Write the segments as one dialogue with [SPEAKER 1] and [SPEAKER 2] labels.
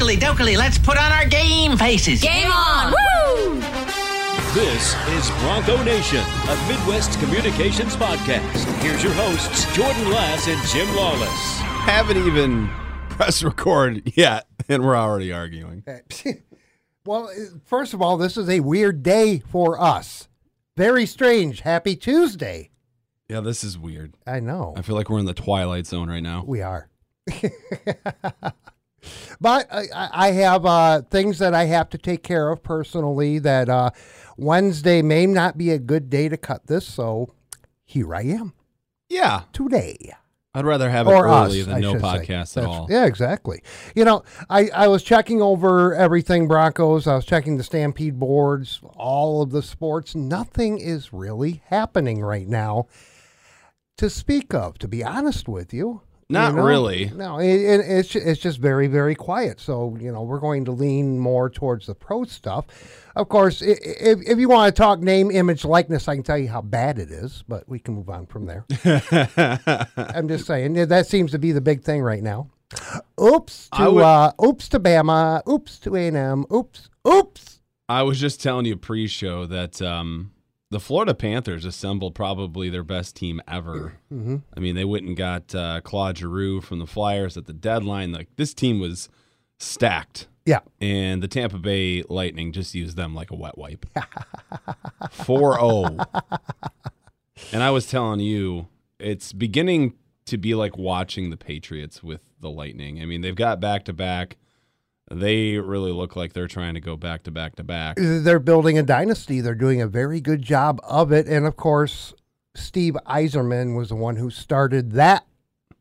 [SPEAKER 1] Okily dokily, let's put on our game faces.
[SPEAKER 2] Game on! Woo!
[SPEAKER 3] This is Bronco Nation, a Midwest communications podcast. Here's your hosts, Jordan Lass and Jim Lawless.
[SPEAKER 4] Haven't even pressed record yet, and we're already arguing.
[SPEAKER 5] well, first of all, this is a weird day for us. Very strange. Happy Tuesday.
[SPEAKER 4] Yeah, this is weird.
[SPEAKER 5] I know.
[SPEAKER 4] I feel like we're in the twilight zone right now.
[SPEAKER 5] We are. but I, I have uh, things that I have to take care of personally. That uh, Wednesday may not be a good day to cut this, so here I am
[SPEAKER 4] Yeah,
[SPEAKER 5] today.
[SPEAKER 4] I'd rather have it
[SPEAKER 5] or
[SPEAKER 4] early
[SPEAKER 5] us,
[SPEAKER 4] than
[SPEAKER 5] I
[SPEAKER 4] no
[SPEAKER 5] say.
[SPEAKER 4] podcast at
[SPEAKER 5] That's-
[SPEAKER 4] all.
[SPEAKER 5] Yeah, exactly. You know, I, I was checking over everything Broncos. I was checking the Stampede boards, all of the sports. Nothing is really happening right now to speak of, to be honest with you.
[SPEAKER 4] Not
[SPEAKER 5] You know?
[SPEAKER 4] really.
[SPEAKER 5] No, it, it, it's it's just very very quiet. So you know we're going to lean more towards the pro stuff. Of course, if, if you want to talk name, image, likeness, I can tell you how bad it is, but we can move on from there. I'm just saying that seems to be the big thing right now. Oops to
[SPEAKER 4] would-
[SPEAKER 5] uh, oops to Bama. Oops to A and M. Oops. Oops.
[SPEAKER 4] I was just telling you pre-show that um, the Florida Panthers assembled probably their best team ever.
[SPEAKER 5] Mm-hmm.
[SPEAKER 4] I mean, they went and got uh, Claude Giroux from the Flyers at the deadline. Like this team was stacked.
[SPEAKER 5] Yeah.
[SPEAKER 4] and the Tampa Bay Lightning just used them like a wet wipe. 4-0. And I was telling you, it's beginning to be like watching the Patriots with the Lightning. I mean, they've got back to back. They really look like they're trying to go back to back to back.
[SPEAKER 5] They're building a dynasty. They're doing a very good job of it. And of course, Steve Yzerman was the one who started that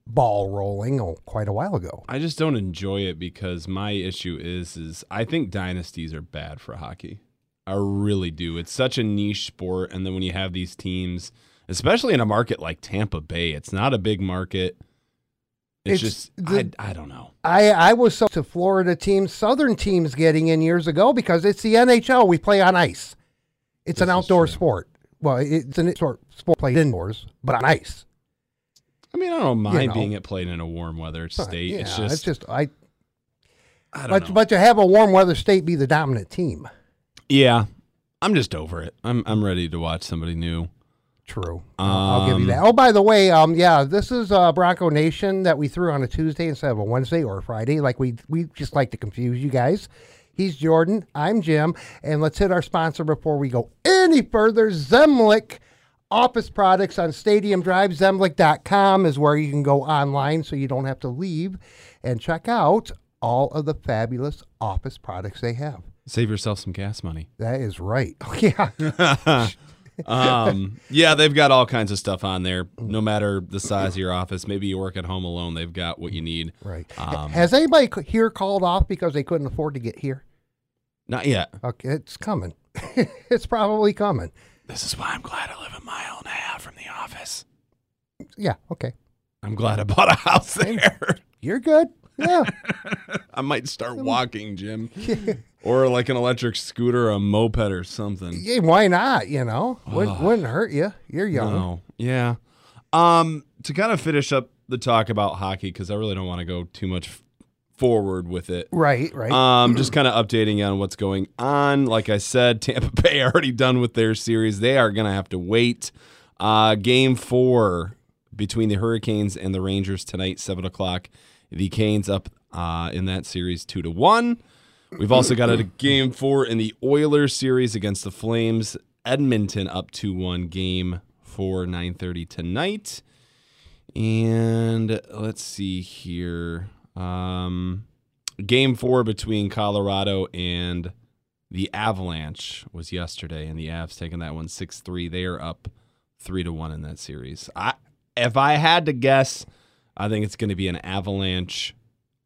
[SPEAKER 5] ball rolling oh, quite a while ago.
[SPEAKER 4] I just don't enjoy it because my issue is is I think dynasties are bad for hockey. I really do. It's such a niche sport and then when you have these teams, especially in a market like Tampa Bay, it's not a big market. It's,
[SPEAKER 5] It's
[SPEAKER 4] just
[SPEAKER 5] the-
[SPEAKER 4] I, I don't know.
[SPEAKER 5] I, I was so to Florida teams, Southern teams getting in years ago because it's the NHL. We play on ice. It's an
[SPEAKER 4] This is
[SPEAKER 5] outdoor sport. Well, it's an sport, sport played indoors, but on ice.
[SPEAKER 4] I mean, I don't mind
[SPEAKER 5] know.
[SPEAKER 4] being it played in a warm weather state.
[SPEAKER 5] Yeah,
[SPEAKER 4] it's just,
[SPEAKER 5] it's just I.
[SPEAKER 4] I don't
[SPEAKER 5] But
[SPEAKER 4] know.
[SPEAKER 5] but to have a warm weather state be the dominant team.
[SPEAKER 4] yeah, I'm just over it. I'm I'm ready to watch somebody new.
[SPEAKER 5] True. I'll- I'll give you
[SPEAKER 4] Um,
[SPEAKER 5] that. Oh, by the way, um, yeah, this is uh, Bronco Nation that we threw on a Tuesday instead of a Wednesday or a Friday. Like we we just like to confuse you guys. He's Jordan. I'm Jim, and let's hit our sponsor before we go any further. Zemlick Office Products on Stadium Drive. Zemlick.com is where you can go online, so you don't have to leave and check out all of the fabulous office products they have.
[SPEAKER 4] Save yourself some gas money.
[SPEAKER 5] That is right. yeah.
[SPEAKER 4] um, yeah, they've got all kinds of stuff on there. No matter the size of your office, maybe you work at home alone, they've got what you need.
[SPEAKER 5] Right.
[SPEAKER 4] Um,
[SPEAKER 5] Has anybody here called off because they couldn't afford to get here?
[SPEAKER 4] Not yet.
[SPEAKER 5] Okay, it's coming. it's probably coming.
[SPEAKER 4] This is why I'm glad I live a mile and a half from the office.
[SPEAKER 5] Yeah. Okay.
[SPEAKER 4] I'm glad I bought a house there.
[SPEAKER 5] You're good. Yeah.
[SPEAKER 4] I might start walking, Jim, or like an electric scooter, a moped, or something.
[SPEAKER 5] yeah. Why not? You know, wouldn't, wouldn't hurt you. You're young.
[SPEAKER 4] No, yeah. Um, to kind of finish up the talk about hockey, because I really don't want to go too much f- forward with it.
[SPEAKER 5] Right. Right.
[SPEAKER 4] Um, just kind of updating you on what's going on. Like I said, Tampa Bay already done with their series. They are going to have to wait. Uh, game four between the Hurricanes and the Rangers tonight, seven o'clock. The Canes up uh, in that series two to one. We've also got a game four in the Oilers series against the Flames. Edmonton up two one. Game four nine thirty tonight. And let's see here. Um, game four between Colorado and the Avalanche was yesterday, and the Avs taking that one 6 3. They are up 3 to 1 in that series. I If I had to guess, I think it's going to be an Avalanche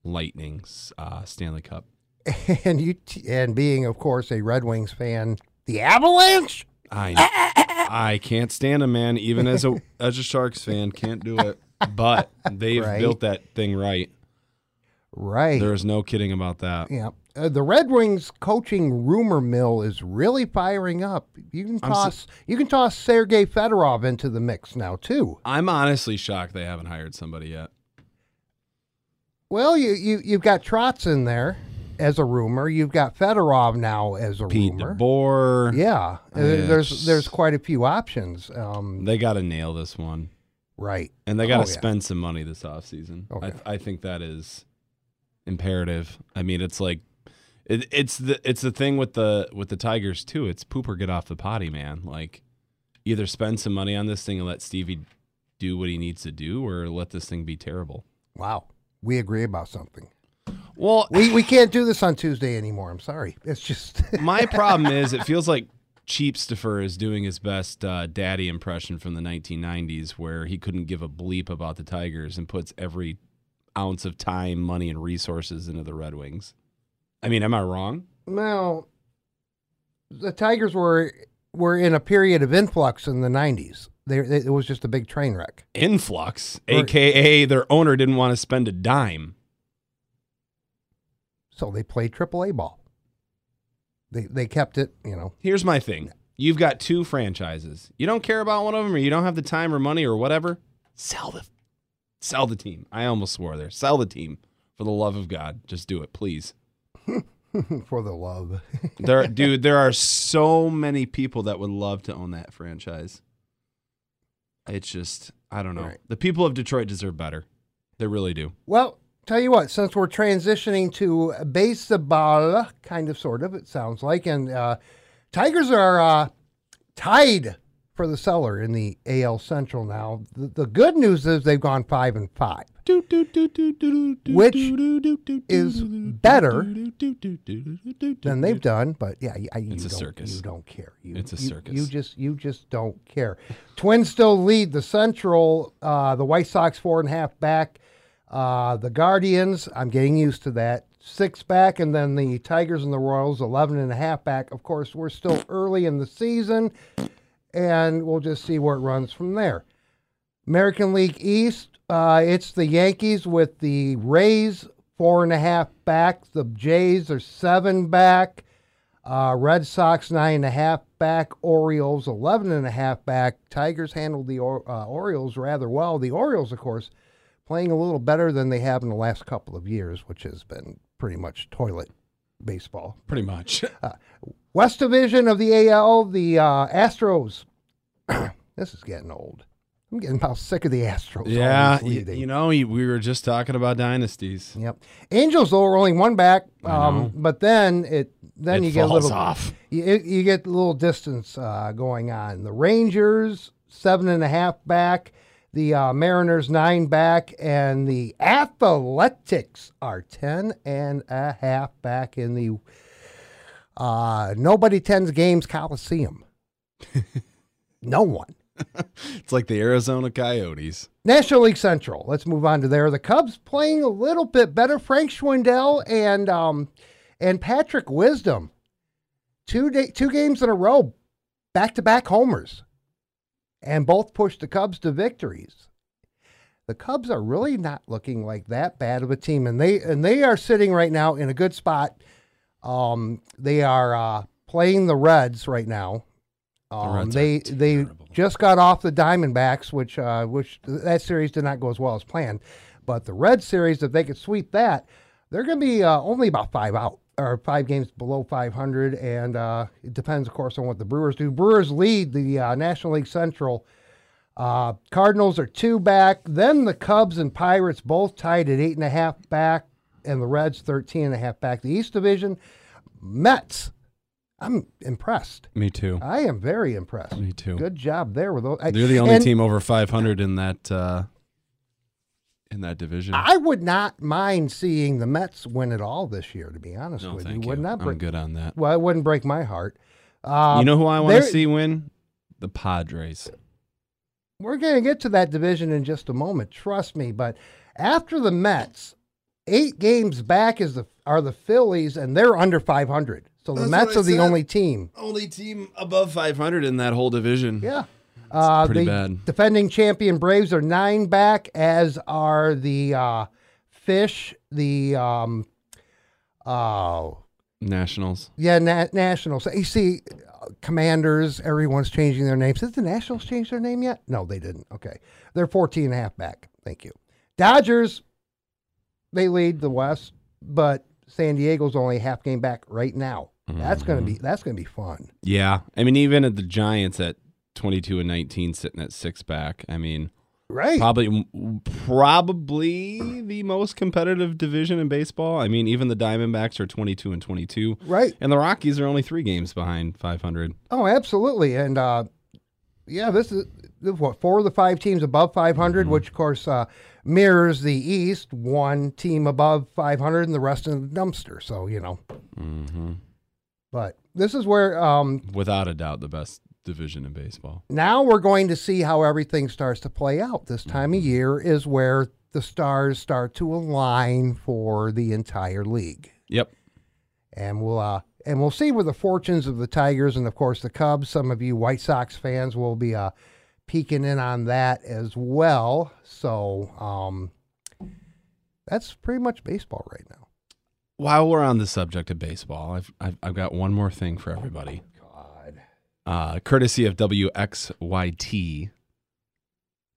[SPEAKER 4] Lightning's uh, Stanley Cup.
[SPEAKER 5] and you t- and being, of course, a Red Wings fan, the Avalanche.
[SPEAKER 4] I I can't stand them, man. Even as a as a Sharks fan, can't do it. But they've
[SPEAKER 5] Right.
[SPEAKER 4] built that thing right.
[SPEAKER 5] Right.
[SPEAKER 4] There's no kidding about that.
[SPEAKER 5] yeah. Uh, the Red Wings coaching rumor mill is really firing up. You can
[SPEAKER 4] I'm so-
[SPEAKER 5] toss you can toss Sergei Fedorov into the mix now too.
[SPEAKER 4] I'm honestly shocked they haven't hired somebody yet.
[SPEAKER 5] Well, you you you've got Trotz in there. As a rumor. You've got Fedorov now as a
[SPEAKER 4] Pete
[SPEAKER 5] rumor.
[SPEAKER 4] DeBoer.
[SPEAKER 5] Yeah, uh, there's there's quite a few options. Um,
[SPEAKER 4] They got to nail this one.
[SPEAKER 5] right.
[SPEAKER 4] And they got to
[SPEAKER 5] Oh, yeah.
[SPEAKER 4] spend some money this offseason.
[SPEAKER 5] Oh,
[SPEAKER 4] I,
[SPEAKER 5] yeah.
[SPEAKER 4] I think that is imperative. I mean, it's like it, it's the it's the thing with the with the Tigers too. It's poop or get off the potty, man. Like either spend some money on this thing and let Stevie do what he needs to do, or let this thing be terrible.
[SPEAKER 5] Wow. We agree about something.
[SPEAKER 4] Well,
[SPEAKER 5] We we can't do this on Tuesday anymore. I'm sorry. It's just
[SPEAKER 4] my problem is it feels like Cheapstifer is doing his best uh, daddy impression from the 1990s, where he couldn't give a bleep about the Tigers and puts every ounce of time, money, and resources into the Red Wings. I mean, am I wrong?
[SPEAKER 5] well. The Tigers were were in a period of influx in the '90s. They, they, it was just a big train wreck.
[SPEAKER 4] Influx,
[SPEAKER 5] Right.
[SPEAKER 4] aka their owner didn't want to spend a dime.
[SPEAKER 5] So they played AAA ball. They they kept it, you know.
[SPEAKER 4] Here's my thing: you've got two franchises. You don't care about one of them, or you don't have the time or money or whatever. Sell the, sell the team. I almost swore there. Sell the team for the love of God. Just do it, please.
[SPEAKER 5] for the love.
[SPEAKER 4] There, dude, there are so many people that would love to own that franchise. It's just, I don't know.
[SPEAKER 5] Right.
[SPEAKER 4] The people of Detroit deserve better. They really do.
[SPEAKER 5] well, tell you what, since we're transitioning to baseball, kind of, sort of, it sounds like, and uh, Tigers are uh, tied for the cellar in the AL Central now. The, the good news is they've gone five and five.
[SPEAKER 4] Which
[SPEAKER 5] is better than they've done, but yeah, I, you
[SPEAKER 4] It's a
[SPEAKER 5] don't,
[SPEAKER 4] circus.
[SPEAKER 5] You don't care. You,
[SPEAKER 4] It's a
[SPEAKER 5] you-
[SPEAKER 4] circus.
[SPEAKER 5] You just you just don't care. Twins still lead the Central. Uh, the White Sox four and a half back. Uh, the Guardians, I'm getting used to that. Six back, and then the Tigers and the Royals, 11 and a half back. Of course, we're still early in the season, and we'll just see where it runs from there. American League East, uh, it's the Yankees with the Rays four and a half back. The Jays are seven back. Uh, Red Sox nine and a half back. Orioles eleven and a half back. Tigers handled the or, uh, Orioles rather well. The Orioles, of course, playing a little better than they have in the last couple of years, which has been pretty much toilet baseball.
[SPEAKER 4] Pretty much.
[SPEAKER 5] West Division of the AL, the uh, Astros. this is getting old. I'm getting about sick of the Astros.
[SPEAKER 4] yeah,
[SPEAKER 5] always
[SPEAKER 4] y- you know, we were just talking about dynasties.
[SPEAKER 5] Yep. Angels though are only one back, um, but then it then
[SPEAKER 4] It
[SPEAKER 5] you get a little
[SPEAKER 4] off.
[SPEAKER 5] You, you get a little distance uh, going on. The Rangers seven and a half back, the uh, Mariners nine back, and the Athletics are ten and a half back in the uh, nobody tens games Coliseum. no one.
[SPEAKER 4] It's like the Arizona Coyotes.
[SPEAKER 5] National League Central. Let's move on to there. The Cubs playing a little bit better. Frank Schwindel and um, and Patrick Wisdom, two day, two games in a row, back to back homers, and both pushed the Cubs to victories. The Cubs are really not looking like that bad of a team, and they and they are sitting right now in a good spot. Um, they are uh, playing the Reds right now. Um,
[SPEAKER 4] Reds are
[SPEAKER 5] they they just got off the Diamondbacks, which uh, which that series did not go as well as planned. But the Red series, if they could sweep that, they're going to be uh, only about five out or five games below 500, and uh, it depends, of course, on what the Brewers do. Brewers lead the uh, National League Central. Uh, Cardinals are two back. Then the Cubs and Pirates both tied at eight and a half back, and the Reds 13 and a half back. The East Division, Mets. I'm impressed.
[SPEAKER 4] Me too.
[SPEAKER 5] I am very impressed.
[SPEAKER 4] Me too.
[SPEAKER 5] Good job there with those.
[SPEAKER 4] They're the only
[SPEAKER 5] and
[SPEAKER 4] team over 500 in that uh, in that division.
[SPEAKER 5] I would not mind seeing the Mets win it all this year. To be honest
[SPEAKER 4] no,
[SPEAKER 5] with you,
[SPEAKER 4] you.
[SPEAKER 5] would not
[SPEAKER 4] I'm good on that.
[SPEAKER 5] Well, it wouldn't break my heart. Uh,
[SPEAKER 4] you know who I want to see win? The Padres.
[SPEAKER 5] We're going to get to that division in just a moment. Trust me. But after the Mets, eight games back is the are the Phillies, and they're under 500. So the Mets are the only team.
[SPEAKER 4] Only team above 500 in that whole division.
[SPEAKER 5] Yeah. Uh,
[SPEAKER 4] pretty
[SPEAKER 5] the
[SPEAKER 4] bad.
[SPEAKER 5] defending champion Braves are nine back, as are the uh, Fish, the um, uh,
[SPEAKER 4] Nationals.
[SPEAKER 5] yeah, na- Nationals. You see, uh, Commanders, everyone's changing their names. Did the Nationals change their name yet? No, they didn't. Okay. They're 14 and a half back. Thank you. Dodgers, they lead the West, but San Diego's only half game back right now. That's gonna be that's gonna be fun.
[SPEAKER 4] Yeah, I mean, even at the Giants at twenty-two and nineteen, sitting at six back. I mean,
[SPEAKER 5] Right.
[SPEAKER 4] probably probably the most competitive division in baseball. I mean, even the Diamondbacks are twenty-two and twenty-two,
[SPEAKER 5] Right.
[SPEAKER 4] and the Rockies are only three games behind five hundred.
[SPEAKER 5] Oh, absolutely. And uh, yeah, this is what four of the five teams above 500, which of course uh, mirrors the East. One team above 500, and the rest in the dumpster. So you know. mm-hmm. But this is where um,
[SPEAKER 4] Without a doubt, the best division in baseball.
[SPEAKER 5] now we're going to see how everything starts to play out. This time of year is where the stars start to align for the entire league.
[SPEAKER 4] Yep.
[SPEAKER 5] and we'll uh, and we'll see where the fortunes of the Tigers and of course the Cubs. Some of you White Sox fans will be uh, peeking in on that as well. So um, that's pretty much baseball right now.
[SPEAKER 4] While we're on the subject of baseball, I've I've, I've got one more thing for everybody.
[SPEAKER 5] God,
[SPEAKER 4] Uh, courtesy of WXYT.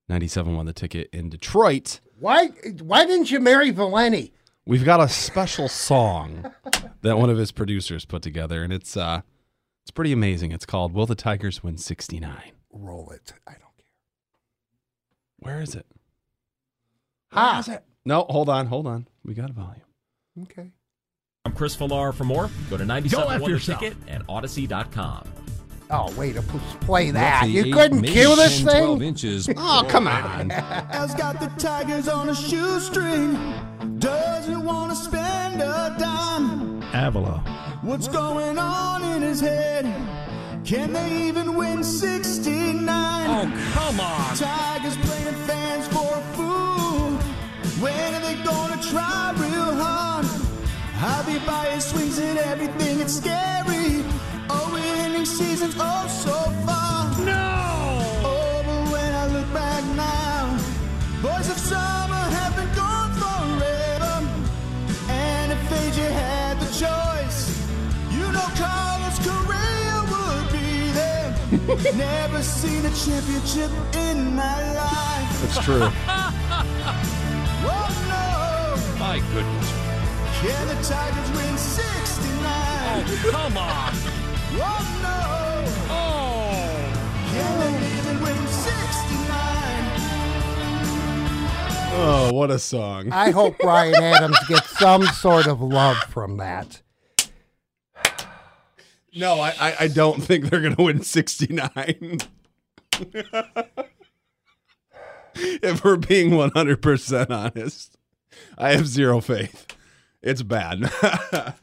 [SPEAKER 4] 97 won the ticket in Detroit.
[SPEAKER 5] why why didn't you marry Valeni?
[SPEAKER 4] We've got a special song that one of his producers put together, and it's uh, it's pretty amazing. It's called "Will the Tigers Win '69?"
[SPEAKER 5] Roll it. I don't care.
[SPEAKER 4] Where is it?
[SPEAKER 5] Ha.
[SPEAKER 4] No, hold on, hold on. We got a volume.
[SPEAKER 5] Okay.
[SPEAKER 2] I'm Chris Villar. For more, go to
[SPEAKER 6] Go
[SPEAKER 2] 97
[SPEAKER 6] F
[SPEAKER 2] Wonder
[SPEAKER 6] yourself.
[SPEAKER 2] Ticket and Audacy.com.
[SPEAKER 5] Oh wait, to p- play that.
[SPEAKER 6] Roughly
[SPEAKER 5] You couldn't
[SPEAKER 6] maybe
[SPEAKER 5] cue this
[SPEAKER 6] 10, 12
[SPEAKER 5] thing.
[SPEAKER 6] inches.
[SPEAKER 4] Oh, come on.
[SPEAKER 7] has got the tigers on a shoestring. Doesn't want to spend a dime.
[SPEAKER 6] Avila.
[SPEAKER 7] What's going on in his head? Can they even win 69?
[SPEAKER 2] Oh, come on.
[SPEAKER 7] Tigers playing fans for a fool. When are they gonna try real hard? Javi Baez swings at everything, it's scary. A winning season's oh so far.
[SPEAKER 2] No!
[SPEAKER 7] Oh, but when I look back now, boys of summer have been gone forever. And if AJ had the choice, you know Carlos Correa would be there. Never seen a championship in my life.
[SPEAKER 4] That's true.
[SPEAKER 7] Oh no!
[SPEAKER 2] My goodness.
[SPEAKER 7] no, can the Tigers win 69?
[SPEAKER 2] Oh, come on.
[SPEAKER 7] Oh,
[SPEAKER 2] Oh,
[SPEAKER 4] what a song.
[SPEAKER 5] I hope Bryan Adams gets some sort of love from that.
[SPEAKER 4] No, I, I, I don't think they're going to win 69. if we're being 100% honest, I have zero faith. It's bad.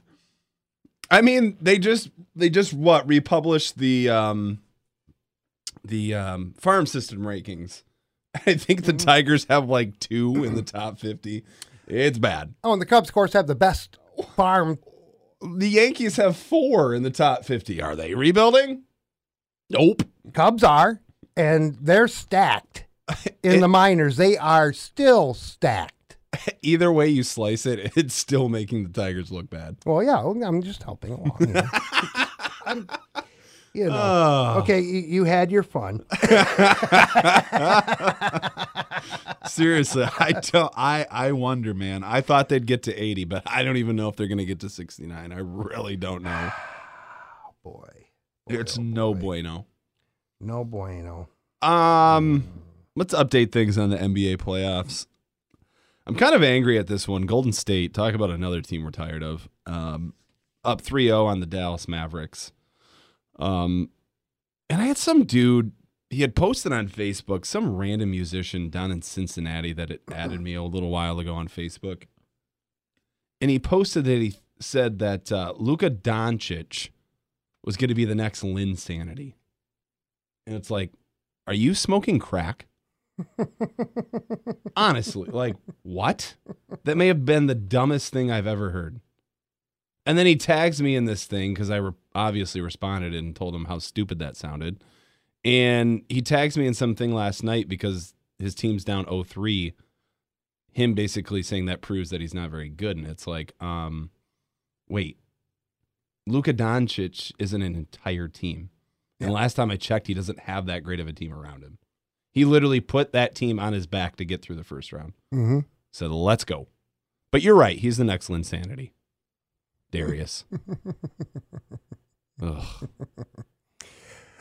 [SPEAKER 4] I mean, they just they just what republished the um the um farm system rankings. I think the mm-hmm. Tigers have like 2 in the top 50. It's bad.
[SPEAKER 5] Oh, and the Cubs, of course, have the best farm.
[SPEAKER 4] The Yankees have 4 in the top 50. Are they rebuilding? Nope.
[SPEAKER 5] Cubs are, and they're stacked in the minors. They are still stacked.
[SPEAKER 4] Either way you slice it, it's still making the Tigers look bad.
[SPEAKER 5] Well, yeah, I'm just helping along. You know, I'm- you know.
[SPEAKER 4] Oh.
[SPEAKER 5] okay, you, you had your fun.
[SPEAKER 4] Seriously, I don't. I I wonder, man. I thought they'd get to eighty, but I don't even know if they're going to get to sixty nine. I really don't know.
[SPEAKER 5] Boy,
[SPEAKER 4] It's no bueno.
[SPEAKER 5] no bueno.
[SPEAKER 4] Um, let's update things on the NBA playoffs. I'm kind of angry at this one. Golden State, talk about another team we're tired of. Um, up 3-0 on the Dallas Mavericks. Um, and I had some dude. He had posted on Facebook some random musician down in Cincinnati that it added me a little while ago on Facebook, and he posted that he said that uh, Luka Doncic was going to be the next Linsanity. And it's like, are you smoking crack? Honestly, like, what? That may have been the dumbest thing I've ever heard. And then he tags me in this thing because I re- obviously responded and told him how stupid that sounded. And he tags me in something last night because his team's down 0-3. Him basically saying that proves that he's not very good. And it's like, um, wait, Luka Doncic isn't an entire team. And last time I checked, he doesn't have that great of a team around him. He literally put that team on his back to get through the first round.
[SPEAKER 5] Mm-hmm.
[SPEAKER 4] Said, let's go. But you're right. He's the next Linsanity. Darius. Ugh.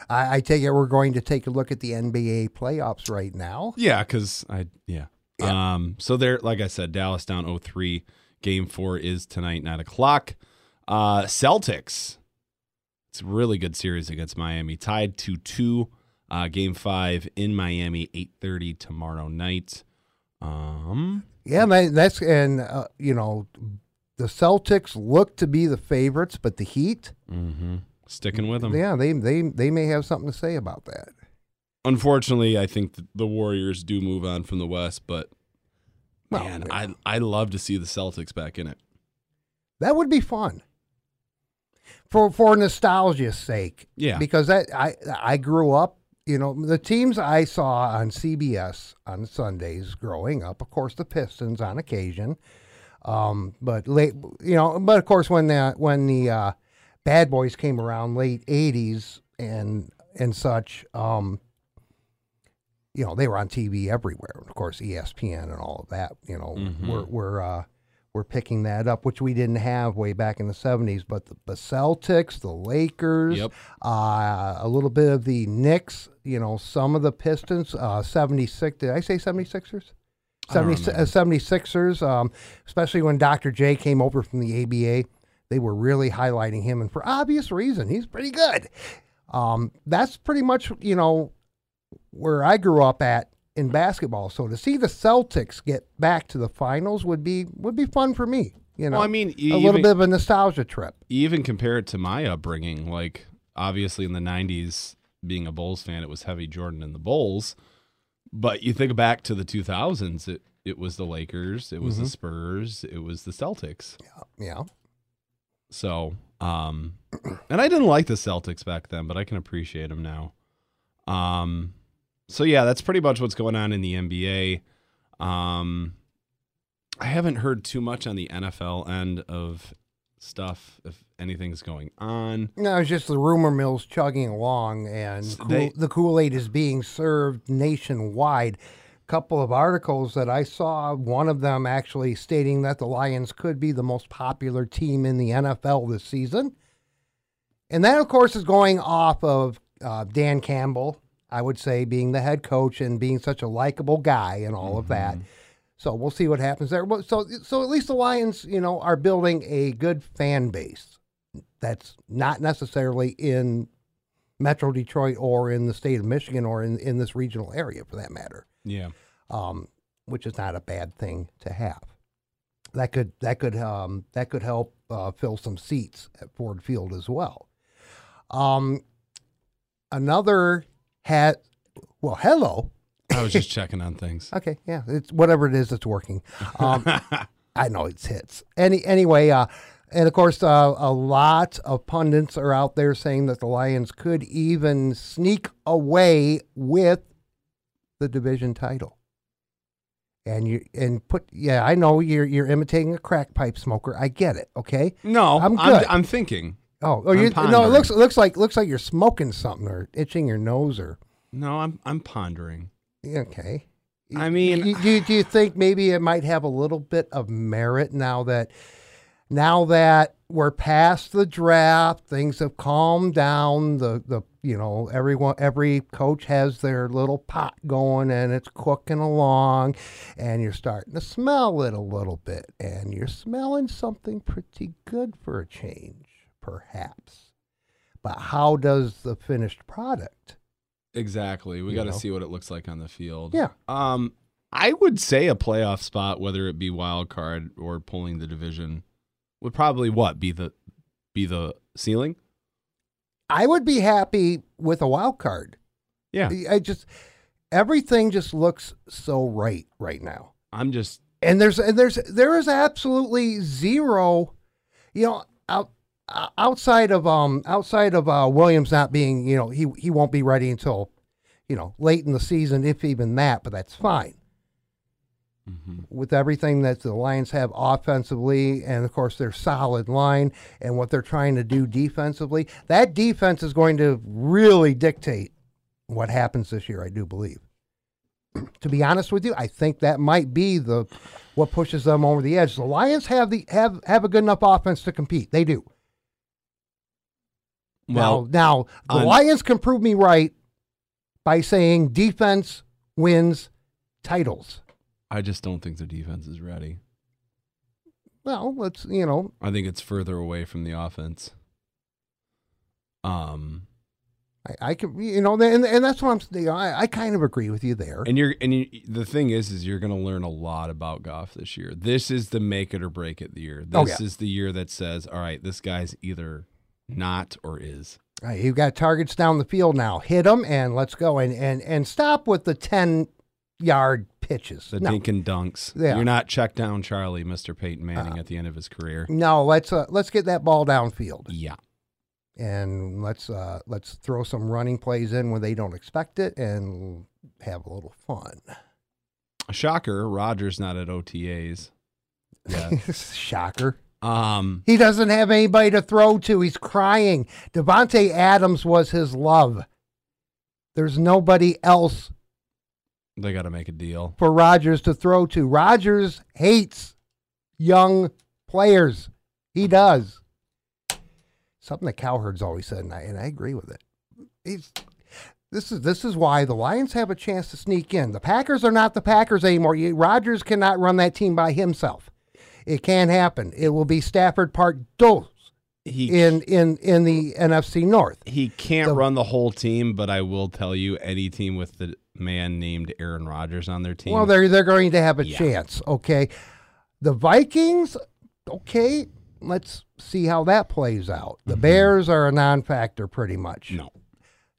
[SPEAKER 5] I, I take it we're going to take a look at the NBA playoffs right now.
[SPEAKER 4] Yeah, because I yeah. Um. So there, like I said, Dallas down 0-3. Game four is tonight, nine o'clock. Uh, Celtics. It's a really good series against Miami, tied to two. Uh, game five in Miami, eight thirty tomorrow night. Um.
[SPEAKER 5] Yeah, man, that's and uh, you know the Celtics look to be the favorites, but the Heat,
[SPEAKER 4] mhm. Sticking with them.
[SPEAKER 5] yeah, they they they may have something to say about that.
[SPEAKER 4] Unfortunately, I think the Warriors do move on from the West, but
[SPEAKER 5] Well,
[SPEAKER 4] man,
[SPEAKER 5] yeah.
[SPEAKER 4] I I love to see the Celtics back in it.
[SPEAKER 5] That would be fun. For for nostalgia's sake.
[SPEAKER 4] Yeah.
[SPEAKER 5] Because that I I grew up, you know, the teams I saw on CBS on Sundays growing up, of course the Pistons on occasion. Um, but late you know, but of course when the when the uh, Bad Boys came around late 80s and and such, um you know, they were on TV everywhere. Of course, ESPN and all of that, you know,
[SPEAKER 4] Mhm.
[SPEAKER 5] we're we're uh we're picking that up, which we didn't have way back in the 70s. But the, the Celtics, the Lakers,
[SPEAKER 4] Yep.
[SPEAKER 5] uh, a little bit of the Knicks, you know, some of the Pistons, uh, 76. Did I say 76ers?
[SPEAKER 4] I don't
[SPEAKER 5] 70, uh, 76ers, um, especially when Dr. J came over from the ABA. They were really highlighting him, and for obvious reason, he's pretty good. Um, that's pretty much, you know, where I grew up at in basketball. So to see the Celtics get back to the finals would be would be fun for me. You know,
[SPEAKER 4] Well, I mean,
[SPEAKER 5] a
[SPEAKER 4] even-
[SPEAKER 5] little bit of a nostalgia trip.
[SPEAKER 4] even compare it to my upbringing, like obviously in the '90s, being a Bulls fan, it was heavy Jordan and the Bulls. But you think back to the 2000s, it it was the Lakers, it was the Spurs, it was the Celtics.
[SPEAKER 5] Yeah. Yeah.
[SPEAKER 4] So, um, and I didn't like the Celtics back then, but I can appreciate them now. Um, so yeah, that's pretty much what's going on in the NBA. Um, I haven't heard too much on the NFL end of stuff, if anything's going on.
[SPEAKER 5] No, it's just the rumor mill's chugging along, and
[SPEAKER 4] S-
[SPEAKER 5] cool, the Kool Aid is being served nationwide. A Couple of articles that I saw, one of them actually stating that the Lions could be the most popular team in the NFL this season. And that, of course, is going off of uh, Dan Campbell, I would say, being the head coach and being such a likable guy and all of that. So we'll see what happens there. So, so at least the Lions, you know, are building a good fan base that's not necessarily in Metro Detroit or in the state of Michigan or in, in this regional area for that matter,
[SPEAKER 4] Yeah.
[SPEAKER 5] um, which is not a bad thing to have. That could that could um, that could help uh, fill some seats at Ford Field as well. Um, another had well, hello.
[SPEAKER 4] I was just checking on things.
[SPEAKER 5] Okay, yeah, it's whatever it is that's working. Um, I know it's hits. Any anyway, uh, and of course, uh, a lot of pundits are out there saying that the Lions could even sneak away with the division title. And you and put yeah, I know you're you're imitating a crack pipe smoker. I get it. Okay.
[SPEAKER 4] No,
[SPEAKER 5] I'm
[SPEAKER 4] I'm,
[SPEAKER 5] good.
[SPEAKER 4] I'm, thinking.
[SPEAKER 5] Oh, oh you, no, it looks it looks like looks like you're smoking something or itching your nose or
[SPEAKER 4] No, I'm I'm pondering.
[SPEAKER 5] Okay.
[SPEAKER 4] I mean-
[SPEAKER 5] do, do, do you think maybe it might have a little bit of merit now that now that we're past the draft, things have calmed down. The the you know everyone every coach has their little pot going and it's cooking along, and you're starting to smell it a little bit, and you're smelling something pretty good for a change, perhaps. But how does the finished product?
[SPEAKER 4] Exactly. We got to see what it looks like on the field.
[SPEAKER 5] Yeah.
[SPEAKER 4] Um, I would say a playoff spot, whether it be wild card or pulling the division, would probably what be the be the ceiling.
[SPEAKER 5] I would be happy with a wild card.
[SPEAKER 4] Yeah.
[SPEAKER 5] I just everything just looks so right right now.
[SPEAKER 4] I'm just
[SPEAKER 5] And there's and there's there is absolutely zero, you know, out outside of um outside of uh, Williams not being, you know, he he won't be ready until, you know, late in the season if even that, but that's fine. With everything that the Lions have offensively, and of course their solid line, and what they're trying to do defensively, that defense is going to really dictate what happens this year. I do believe. to be honest with you, I think that might be the what pushes them over the edge. The Lions have the have have a good enough offense to compete. They do.
[SPEAKER 4] Well,
[SPEAKER 5] now, now the
[SPEAKER 4] on-
[SPEAKER 5] Lions can prove me right by saying defense wins titles.
[SPEAKER 4] I just don't think the defense is ready.
[SPEAKER 5] Well, let's you know,
[SPEAKER 4] I think it's further away from the offense. Um,
[SPEAKER 5] I, I can you know, and, and that's what I'm. You know, I, I kind of agree with you there.
[SPEAKER 4] and you're and you, the thing is, is you're going to learn a lot about Goff this year. This is the make it or break it year. This
[SPEAKER 5] Oh, yeah.
[SPEAKER 4] is the year that says, all right, this guy's either not or is.
[SPEAKER 5] All right, you've got targets down the field now. Hit them and let's go. And and and stop with the ten yard pitches.
[SPEAKER 4] The
[SPEAKER 5] no,
[SPEAKER 4] dink and dunks.
[SPEAKER 5] Yeah.
[SPEAKER 4] You're not check down Charlie, Mr. Peyton Manning at the end of his career.
[SPEAKER 5] no, let's uh, let's get that ball downfield
[SPEAKER 4] Yeah.
[SPEAKER 5] and let's uh, let's throw some running plays in when they don't expect it and have a little fun.
[SPEAKER 4] Shocker, Rodgers not at OTAs. Yeah.
[SPEAKER 5] Shocker.
[SPEAKER 4] Um,
[SPEAKER 5] He doesn't have anybody to throw to. He's crying. Davante Adams was his love. There's nobody else
[SPEAKER 4] they got to make a deal.
[SPEAKER 5] for Rodgers to throw to. Rodgers hates young players. He does. Something that Cowherd's always said, and I, and I agree with it. He's, this is this is why the Lions have a chance to sneak in. The Packers are not the Packers anymore. Rodgers cannot run that team by himself. It can't happen. It will be Stafford Park Dose
[SPEAKER 4] He
[SPEAKER 5] in in in the NFC North.
[SPEAKER 4] he can't run the whole team, but I will tell you, any team with the man named Aaron Rodgers on their team.
[SPEAKER 5] Well, they're they're going to have a
[SPEAKER 4] Yeah.
[SPEAKER 5] chance. Okay, the Vikings. Okay, let's see how that plays out. The Bears are a non-factor, pretty much.
[SPEAKER 4] Mm-hmm. no.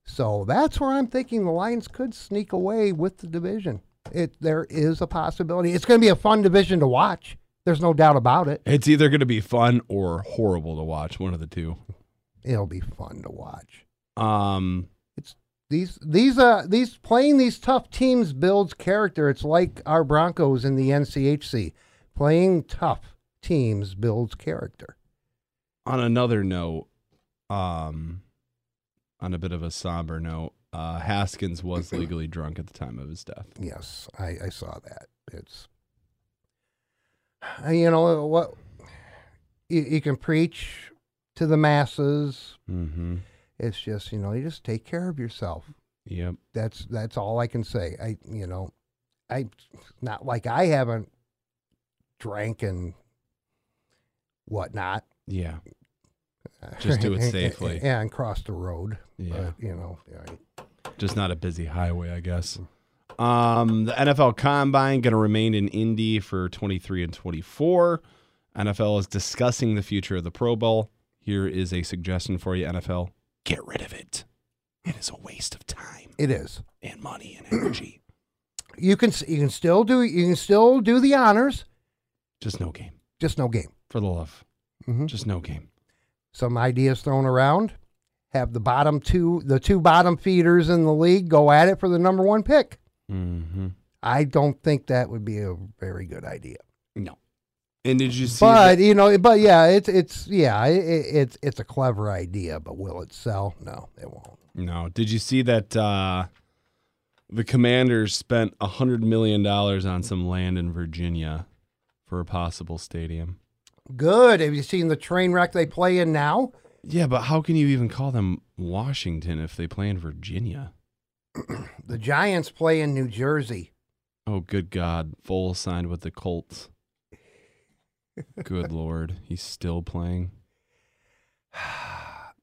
[SPEAKER 5] So that's where I'm thinking the Lions could sneak away with the division. It there is a possibility. It's going to be a fun division to watch. There's no doubt about it.
[SPEAKER 4] It's either going to be fun or horrible to watch. One of the two.
[SPEAKER 5] It'll be fun to watch.
[SPEAKER 4] Um,
[SPEAKER 5] It's these these uh these playing these tough teams builds character. It's like our Broncos in the NCHC. Playing tough teams builds character.
[SPEAKER 4] on another note, um, on a bit of a somber note, uh, Haskins was legally drunk at the time of his death.
[SPEAKER 5] Yes, I, I saw that. It's Uh, you know uh, what you, you can preach to the masses.
[SPEAKER 4] Mm-hmm.
[SPEAKER 5] It's just you know you just take care of yourself.
[SPEAKER 4] Yep.
[SPEAKER 5] That's that's all I can say. I you know I not like I haven't drank and whatnot.
[SPEAKER 4] Yeah. Just do it safely.
[SPEAKER 5] Yeah, and cross the road.
[SPEAKER 4] Yeah.
[SPEAKER 5] But, you know, yeah,
[SPEAKER 4] Just not a busy highway, I guess. Mm-hmm. Um, the NFL Combine going to remain in Indy for 23 and 24. NFL is discussing the future of the Pro Bowl. Here is a suggestion for you, NFL. Get rid of it. It is a waste of time
[SPEAKER 5] it is.
[SPEAKER 4] and money and energy.
[SPEAKER 5] You can you can still do you can still do the honors,
[SPEAKER 4] Just no game.
[SPEAKER 5] just no game.
[SPEAKER 4] For the love.
[SPEAKER 5] Mhm.
[SPEAKER 4] Just no game.
[SPEAKER 5] Some ideas thrown around. Have the bottom two, the two bottom feeders in the league go at it for the number one pick.
[SPEAKER 4] Mm-hmm.
[SPEAKER 5] I don't think that would be a very good idea.
[SPEAKER 4] No. And did you see?
[SPEAKER 5] But
[SPEAKER 4] that-
[SPEAKER 5] you know, but yeah, it's it's yeah, it, it's it's a clever idea. But will it sell? No, it won't.
[SPEAKER 4] no. Did you see that uh, the Commanders spent a hundred million dollars on some land in Virginia for a possible stadium?
[SPEAKER 5] Good. Have you seen the train wreck they play in now?
[SPEAKER 4] Yeah, but how can you even call them Washington if they play in Virginia?
[SPEAKER 5] The Giants play in New Jersey.
[SPEAKER 4] Oh, good God. Foles signed with the Colts. Good Lord. He's still playing.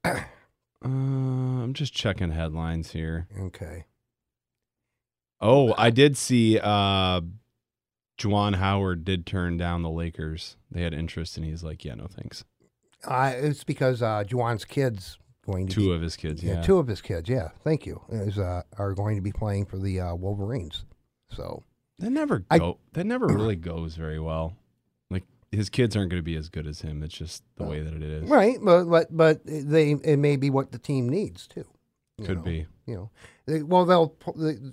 [SPEAKER 4] Uh, I'm just checking headlines here.
[SPEAKER 5] Okay.
[SPEAKER 4] Oh, I did see uh Juwan Howard did turn down the Lakers. They had interest and he's like, Yeah, no thanks.
[SPEAKER 5] Uh, it's because uh, Juwan's kids going to
[SPEAKER 4] Two
[SPEAKER 5] be,
[SPEAKER 4] of his kids,
[SPEAKER 5] yeah,
[SPEAKER 4] yeah.
[SPEAKER 5] two of his kids. Yeah, thank you. Is uh, are going to be playing for the uh, Wolverines. So
[SPEAKER 4] That never
[SPEAKER 5] I-
[SPEAKER 4] go that never really goes very well. Like his kids aren't gonna be as good as him. It's just the way that it is.
[SPEAKER 5] right, but but but they it may be what the team needs too.
[SPEAKER 4] Could
[SPEAKER 5] know.
[SPEAKER 4] be.
[SPEAKER 5] You know, they, well they'll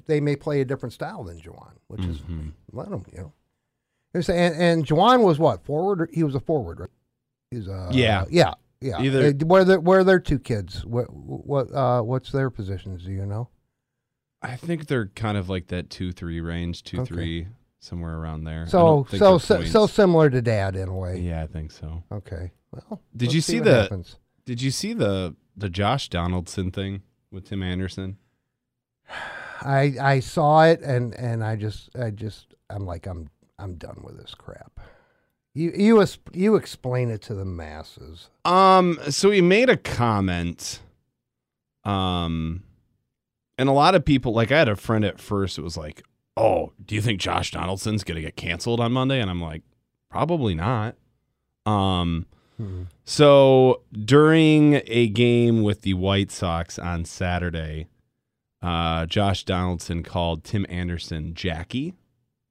[SPEAKER 5] they, may play a different style than Juwan, which is
[SPEAKER 4] Mhm.
[SPEAKER 5] let them. You know, and and Juwan was what forward? Or, he was a forward, right? He's a
[SPEAKER 4] Yeah.
[SPEAKER 5] yeah yeah.
[SPEAKER 4] Either-
[SPEAKER 5] Uh, where there where are their two kids? What what uh what's their positions? Do you know?
[SPEAKER 4] I think they're kind of like that two three range, two
[SPEAKER 5] Okay.
[SPEAKER 4] three somewhere around there.
[SPEAKER 5] So so so, so similar to Dad in a way.
[SPEAKER 4] yeah, I think so.
[SPEAKER 5] Okay. Well,
[SPEAKER 4] Did you see
[SPEAKER 5] what
[SPEAKER 4] the-
[SPEAKER 5] happens.
[SPEAKER 4] Did you see the the Josh Donaldson thing with Tim Anderson?
[SPEAKER 5] I I saw it and and I just I just I'm like I'm I'm done with this crap. You you you explain it to the masses.
[SPEAKER 4] Um, so he made a comment. Um, and a lot of people, like I had a friend at first, it was like, "Oh, do you think Josh Donaldson's gonna get canceled on Monday?" And I'm like, probably not. Um, so during a game with the White Sox on Saturday, uh, Josh Donaldson called Tim Anderson Jackie,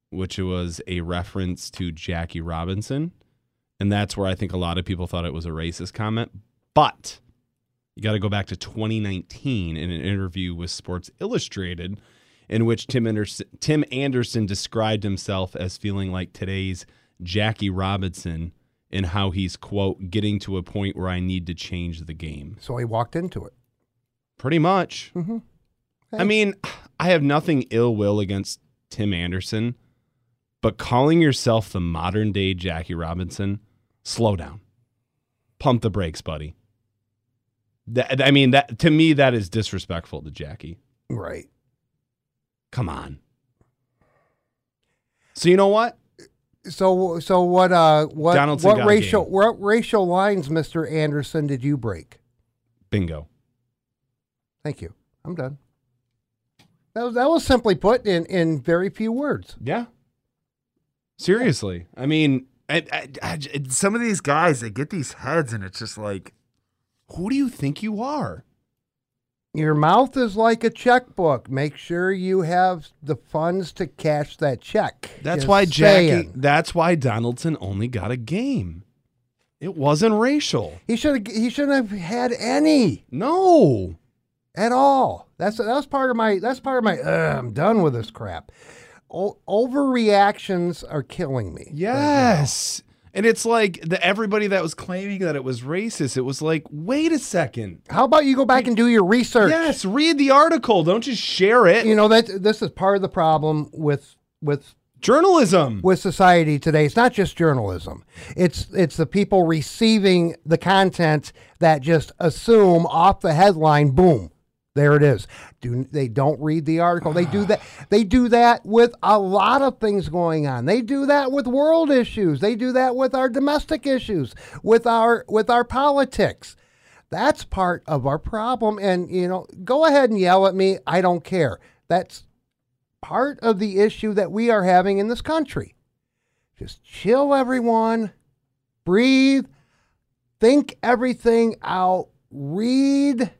[SPEAKER 4] which was a reference to Jackie Robinson. And that's where I think a lot of people thought it was a racist comment. But you got to go back to 2019 in an interview with Sports Illustrated, in which Tim Anderson, Tim Anderson described himself as feeling like today's Jackie Robinson and how he's, quote, getting to a point where I need to change the game.
[SPEAKER 5] So he walked into it.
[SPEAKER 4] Pretty much.
[SPEAKER 5] Mhm.
[SPEAKER 4] I mean, I have nothing ill will against Tim Anderson, but calling yourself the modern day Jackie Robinson, slow down. Pump the brakes, buddy. That, I mean, that to me, that is disrespectful to Jackie.
[SPEAKER 5] Right.
[SPEAKER 4] Come on. So you know what?
[SPEAKER 5] So so what uh what
[SPEAKER 4] Donaldson
[SPEAKER 5] what racial
[SPEAKER 4] game.
[SPEAKER 5] what racial lines, Mr. Anderson, did you break?
[SPEAKER 4] Bingo.
[SPEAKER 5] Thank you. I'm done. That was that was simply put in in very few words.
[SPEAKER 4] Yeah. Seriously. I mean, I, I, I- some of these guys, they get these heads, and it's just like, who do you think you are?
[SPEAKER 5] Your mouth is like a checkbook. Make sure you have the funds to cash that check.
[SPEAKER 4] That's
[SPEAKER 5] Just
[SPEAKER 4] why Jackie.
[SPEAKER 5] saying.
[SPEAKER 4] That's why Donaldson only got a game. It wasn't racial.
[SPEAKER 5] He should have he shouldn't have had any
[SPEAKER 4] No.
[SPEAKER 5] at all. That's that was part of my that's part of my "Ugh, I'm done with this crap. O- overreactions are killing me.
[SPEAKER 4] Yes. And it's like the everybody that was claiming that it was racist. It was like, wait a second.
[SPEAKER 5] How about you go back and do your research?
[SPEAKER 4] Yes, read the article. Don't just share it.
[SPEAKER 5] You know that this is part of the problem with with
[SPEAKER 4] Journalism.
[SPEAKER 5] with society today. It's not just journalism. It's it's the people receiving the content that just assume off the headline, boom, there it is. Do they don't read the article? They do that. They do that with a lot of things going on. They do that with world issues. They do that with our domestic issues, with our with our politics. That's part of our problem. And you know, go ahead and yell at me. I don't care. That's part of the issue that we are having in this country. Just chill, everyone. Breathe. Think everything out. Read.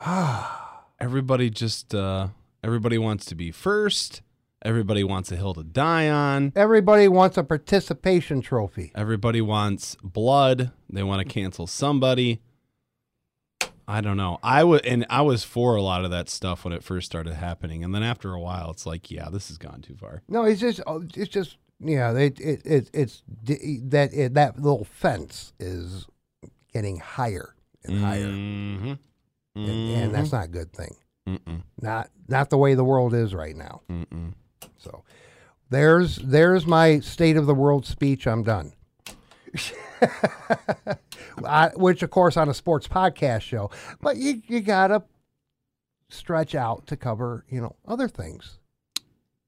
[SPEAKER 4] everybody just uh everybody wants to be first. Everybody wants a hill to die on.
[SPEAKER 5] Everybody wants a participation trophy.
[SPEAKER 4] Everybody wants blood. They want to cancel somebody. I don't know. I was and I was for a lot of that stuff when it first started happening, and then after a while, it's like, yeah, this has gone too far.
[SPEAKER 5] No, it's just, oh, it's just, yeah, it, it, it it's that it, that little fence is getting higher and higher,
[SPEAKER 4] Mm-hmm.
[SPEAKER 5] And, and that's not a good thing.
[SPEAKER 4] Mm-mm.
[SPEAKER 5] Not not the way the world is right now.
[SPEAKER 4] Mm-mm.
[SPEAKER 5] So there's there's my state of the world speech. I'm done. I, which of course on a sports podcast show, but you you gotta stretch out to cover you know other things.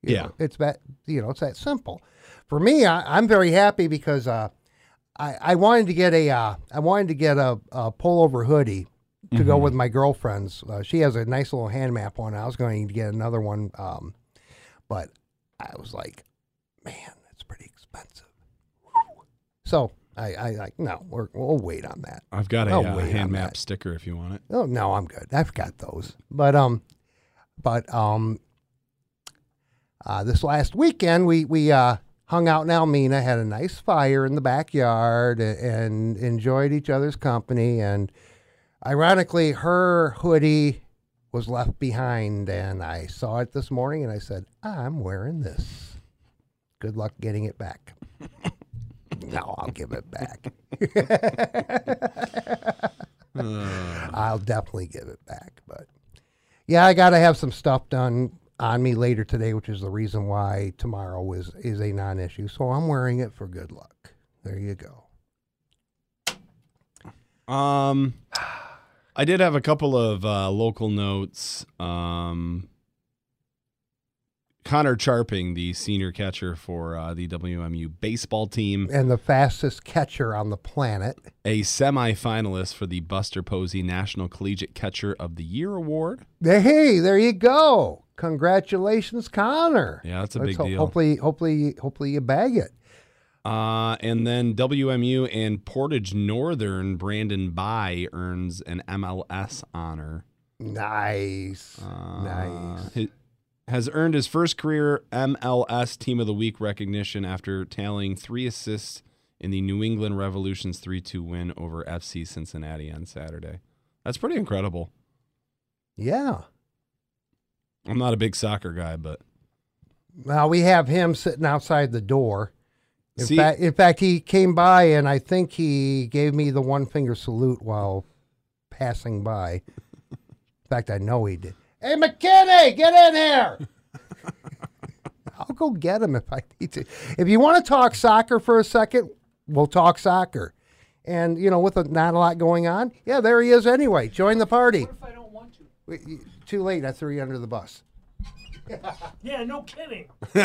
[SPEAKER 5] You
[SPEAKER 4] Yeah.
[SPEAKER 5] know, it's that you know it's that simple. For me, I, I'm very happy because uh, I I wanted to get a uh, I wanted to get a, a pullover hoodie to go with my girlfriend's. Uh, she has a nice little hand map one. I was going to get another one, um, but I was like, man, that's pretty expensive. So I, I like no, we're, we'll wait on that.
[SPEAKER 4] I've got a uh, hand map
[SPEAKER 5] that.
[SPEAKER 4] sticker if you want it.
[SPEAKER 5] Oh no, I'm good. I've got those. But um, but um, uh, this last weekend we we uh hung out in Almena, had a nice fire in the backyard, and enjoyed each other's company. And ironically, her hoodie was left behind, and I saw it this morning, and I said, "I'm wearing this. Good luck getting it back." no, I'll give it back. I'll definitely give it back. But Yeah, I got to have some stuff done on me later today, which is the reason why tomorrow is is a non-issue. So I'm wearing it for good luck. There you go.
[SPEAKER 4] Um, I did have a couple of uh, local notes. Um, Connor Charping, the senior catcher for uh, the WMU baseball team,
[SPEAKER 5] And the fastest catcher on the planet.
[SPEAKER 4] a semifinalist for the Buster Posey National Collegiate Catcher of the Year award.
[SPEAKER 5] Hey, there you go. Congratulations, Connor.
[SPEAKER 4] Yeah, that's a
[SPEAKER 5] Let's
[SPEAKER 4] big
[SPEAKER 5] ho-
[SPEAKER 4] deal.
[SPEAKER 5] Hopefully, hopefully, hopefully you bag it.
[SPEAKER 4] Uh, and then WMU and Portage Northern, Brandon Bye earns an MLS honor.
[SPEAKER 5] Nice,
[SPEAKER 4] Uh,
[SPEAKER 5] nice.
[SPEAKER 4] has earned his first career MLS Team of the Week recognition after tallying three assists in the New England Revolution's 3 2 win over FC Cincinnati on Saturday. That's pretty incredible.
[SPEAKER 5] Yeah.
[SPEAKER 4] I'm not a big soccer guy, but
[SPEAKER 5] Now we have him sitting outside the door. In
[SPEAKER 4] See-
[SPEAKER 5] fact, in fact, he came by and I think he gave me the one finger salute while passing by. In fact, I know he did. Hey, McKinney, get in here. I'll go get him if I need to. If you want to talk soccer for a second, we'll talk soccer. And you know, with a, not a lot going on, yeah, there he is. Anyway, join the party.
[SPEAKER 2] What if I don't want to?
[SPEAKER 5] Too late. I threw you under the bus.
[SPEAKER 2] Yeah, no kidding.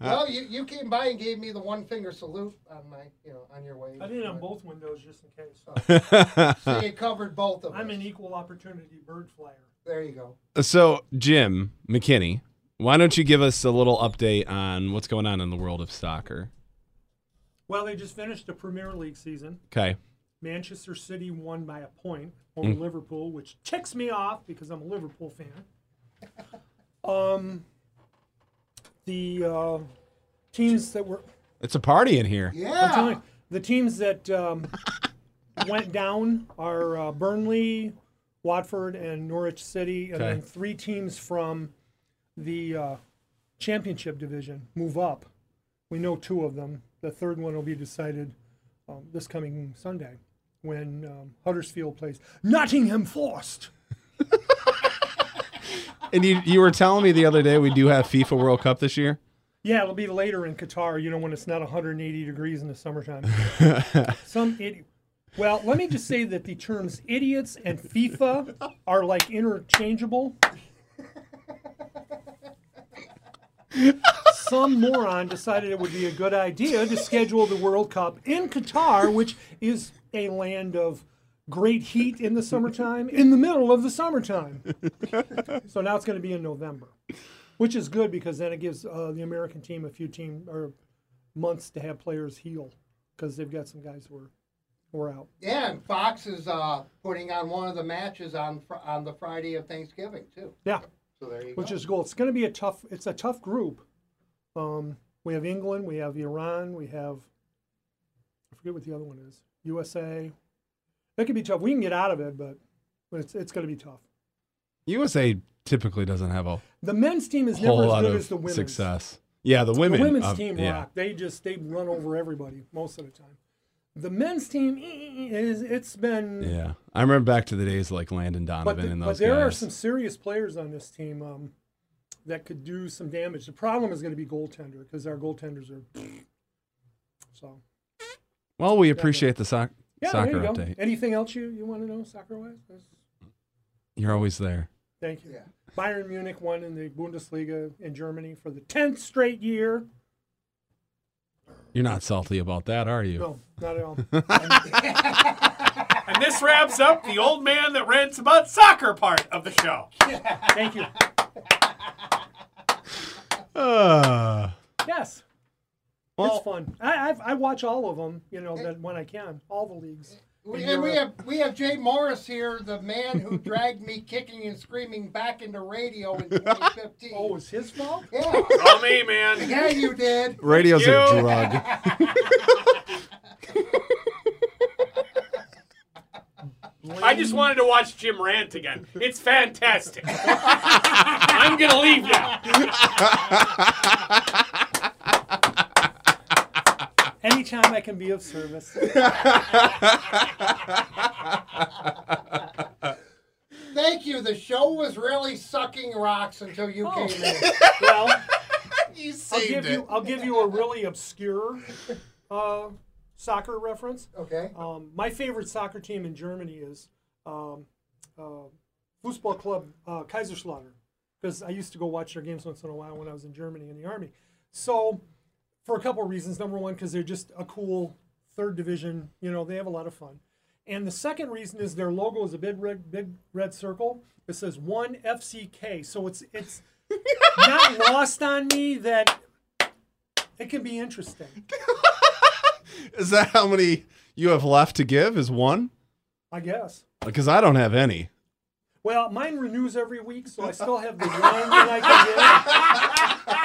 [SPEAKER 5] Well, you, you came by and gave me the one finger salute on my, you know, on your way.
[SPEAKER 2] I did it on both windows just in case.
[SPEAKER 5] So you covered both of them.
[SPEAKER 2] I'm
[SPEAKER 5] us.
[SPEAKER 2] an equal opportunity bird flyer.
[SPEAKER 5] There you go.
[SPEAKER 4] so Jim McKinney, why don't you give us a little update on what's going on in the world of soccer?
[SPEAKER 2] Well, they just finished the Premier League season.
[SPEAKER 4] Okay.
[SPEAKER 2] Manchester City won by a point over mm. Liverpool, which ticks me off because I'm a Liverpool fan. Um, the uh, teams that were
[SPEAKER 4] It's a party in here.
[SPEAKER 2] I'm
[SPEAKER 5] Yeah.
[SPEAKER 2] telling you, the teams that um, went down are uh, Burnley, Watford, and Norwich City, and
[SPEAKER 4] Okay.
[SPEAKER 2] then three teams from the uh, championship division move up. We know two of them. The third one will be decided um, this coming Sunday when um, Huddersfield plays Nottingham Forest.
[SPEAKER 4] And you, you were telling me the other day we do have FIFA World Cup this year.
[SPEAKER 2] Yeah, it'll be later in Qatar, you know, when it's not 180 degrees in the summertime. Some idiot. Well, let me just say that the terms idiots and FIFA are like interchangeable. Some moron decided it would be a good idea to schedule the World Cup in Qatar, which is a land of great heat in the summertime, in the middle of the summertime. So now it's going to be in November which is good because then it gives uh, the American team a few team or months to have players heal because they've got some guys who are who are out.
[SPEAKER 5] Yeah, and Fox is uh, putting on one of the matches on fr- on the Friday of Thanksgiving too.
[SPEAKER 2] Yeah,
[SPEAKER 5] So there you
[SPEAKER 2] which
[SPEAKER 5] go.
[SPEAKER 2] is cool. It's going to be a tough. It's a tough group. Um, we have England, we have Iran, we have I forget what the other one is. USA. That could be tough. We can get out of it, but it's it's going to be tough.
[SPEAKER 4] USA typically doesn't have a
[SPEAKER 2] The men's team is never as good as the women's.
[SPEAKER 4] success. Yeah, the women.
[SPEAKER 2] The women's
[SPEAKER 4] uh,
[SPEAKER 2] team
[SPEAKER 4] yeah.
[SPEAKER 2] rock. They just they run over everybody most of the time. The men's team is it's been
[SPEAKER 4] Yeah, I remember back to the days like Landon
[SPEAKER 2] but,
[SPEAKER 4] Donovan
[SPEAKER 2] the-
[SPEAKER 4] and those.
[SPEAKER 2] but there are some serious players on this team um, that could do some damage. The problem is going to be goaltender because our goaltenders are so.
[SPEAKER 4] well, we appreciate the soc-
[SPEAKER 2] Yeah,
[SPEAKER 4] soccer
[SPEAKER 2] there you go.
[SPEAKER 4] update.
[SPEAKER 2] Anything else you, you want to know soccer wise?
[SPEAKER 4] You're always there.
[SPEAKER 2] Thank you.
[SPEAKER 5] Yeah.
[SPEAKER 2] Bayern Munich won in the Bundesliga in Germany for the tenth straight year.
[SPEAKER 4] You're not salty about that, are you?
[SPEAKER 2] No, not at all.
[SPEAKER 6] And this wraps up the old man that rants about soccer part of the show.
[SPEAKER 2] Thank you.
[SPEAKER 4] Uh,
[SPEAKER 2] Yes.
[SPEAKER 4] Well-
[SPEAKER 2] it's fun. I, I've, I watch all of them, you know, that when I can, all the leagues.
[SPEAKER 5] We, and we have we have Jay Morris here, the man who dragged me kicking and screaming back into radio in 2015.
[SPEAKER 2] Oh, it's his fault?
[SPEAKER 5] yeah,
[SPEAKER 6] All me, man.
[SPEAKER 5] yeah, you did.
[SPEAKER 4] radio's a drug.
[SPEAKER 6] I just wanted to watch Jim rant again. It's fantastic. I'm gonna leave now.
[SPEAKER 2] Anytime I can be of service.
[SPEAKER 5] Thank you. The show was really sucking rocks until you
[SPEAKER 2] Oh.
[SPEAKER 5] came in.
[SPEAKER 2] Well,
[SPEAKER 4] You
[SPEAKER 2] I'll give you I'll give you a really obscure uh, soccer reference.
[SPEAKER 5] Okay.
[SPEAKER 2] Um, my favorite soccer team in Germany is um, uh, Fußball Club uh, Kaiserslautern because I used to go watch their games once in a while when I was in Germany in the army. So, for a couple of reasons. Number one, because they're just a cool third division. You know, they have a lot of fun. And the second reason is their logo is a big red, big red circle. It says one FCK. So it's it's not lost on me that it can be interesting.
[SPEAKER 4] Is that how many you have left to give? Is one?
[SPEAKER 2] I guess.
[SPEAKER 4] Because I don't have any.
[SPEAKER 2] Well, mine renews every week, so I still have the one that I can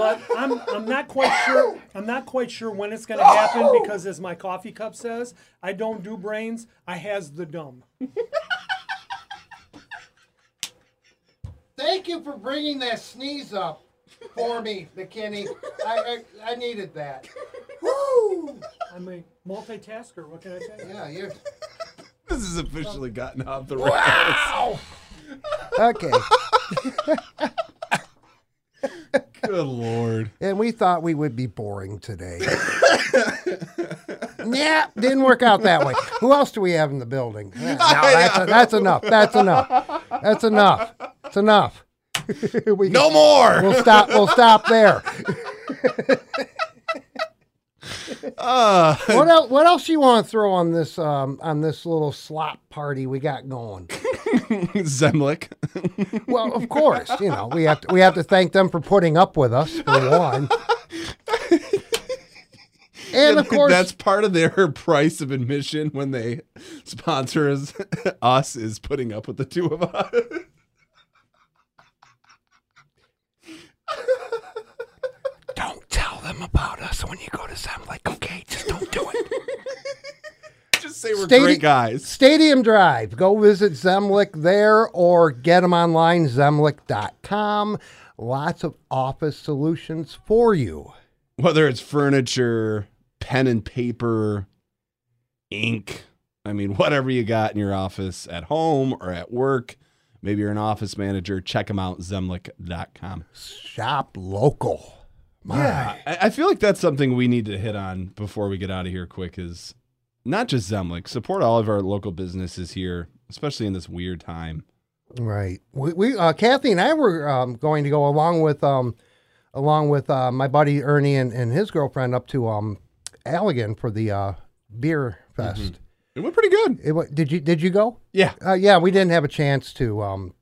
[SPEAKER 2] But I'm I'm not quite sure I'm not quite sure when it's gonna happen because as my coffee cup says, I don't do brains, I has the dumb.
[SPEAKER 5] Thank you for bringing that sneeze up for me, McKinney. I, I, I needed that. Woo!
[SPEAKER 2] I'm a multitasker, what can I say?
[SPEAKER 5] Yeah, you.
[SPEAKER 4] This has officially gotten off the rails.
[SPEAKER 5] Wow. okay.
[SPEAKER 4] Good lord.
[SPEAKER 5] And we thought we would be boring today. yeah, didn't work out that way. Who else do we have in the building? Yeah, No, that's, that's enough. That's enough. That's enough. It's enough. we
[SPEAKER 4] No more.
[SPEAKER 5] We'll stop. We'll stop there.
[SPEAKER 4] Uh,
[SPEAKER 5] What else? What else you want to throw on this um, on this little slop party we got going?
[SPEAKER 4] Zemlik.
[SPEAKER 5] Well, of course, you know we have to we have to thank them for putting up with us for one. And of course,
[SPEAKER 4] that's part of their price of admission when they sponsor us, us is putting up with the two of us.
[SPEAKER 5] Don't tell them about us when you go to Zemlik, okay? Just don't do it.
[SPEAKER 4] Just say we're
[SPEAKER 5] Stadi-
[SPEAKER 4] great guys.
[SPEAKER 5] Stadium Drive. Go visit Zemlik there or get them online, zemlik.com. Lots of office solutions for you.
[SPEAKER 4] Whether it's furniture, pen and paper, ink, I mean, whatever you got in your office at home or at work. Maybe you're an office manager. Check them out, zemlik.com.
[SPEAKER 5] Shop local. My.
[SPEAKER 4] Yeah, I, I feel like that's something we need to hit on before we get out of here quick is not just Zemlik, support all of our local businesses here, especially in this weird time.
[SPEAKER 5] Right. We, we uh, Kathy and I were um, going to go along with um, along with uh, my buddy Ernie and, and his girlfriend up to um, Allegan for the uh, beer fest.
[SPEAKER 4] It went pretty good.
[SPEAKER 5] It did you did you go?
[SPEAKER 4] Yeah.
[SPEAKER 5] Uh, yeah, we didn't have a chance to. Um,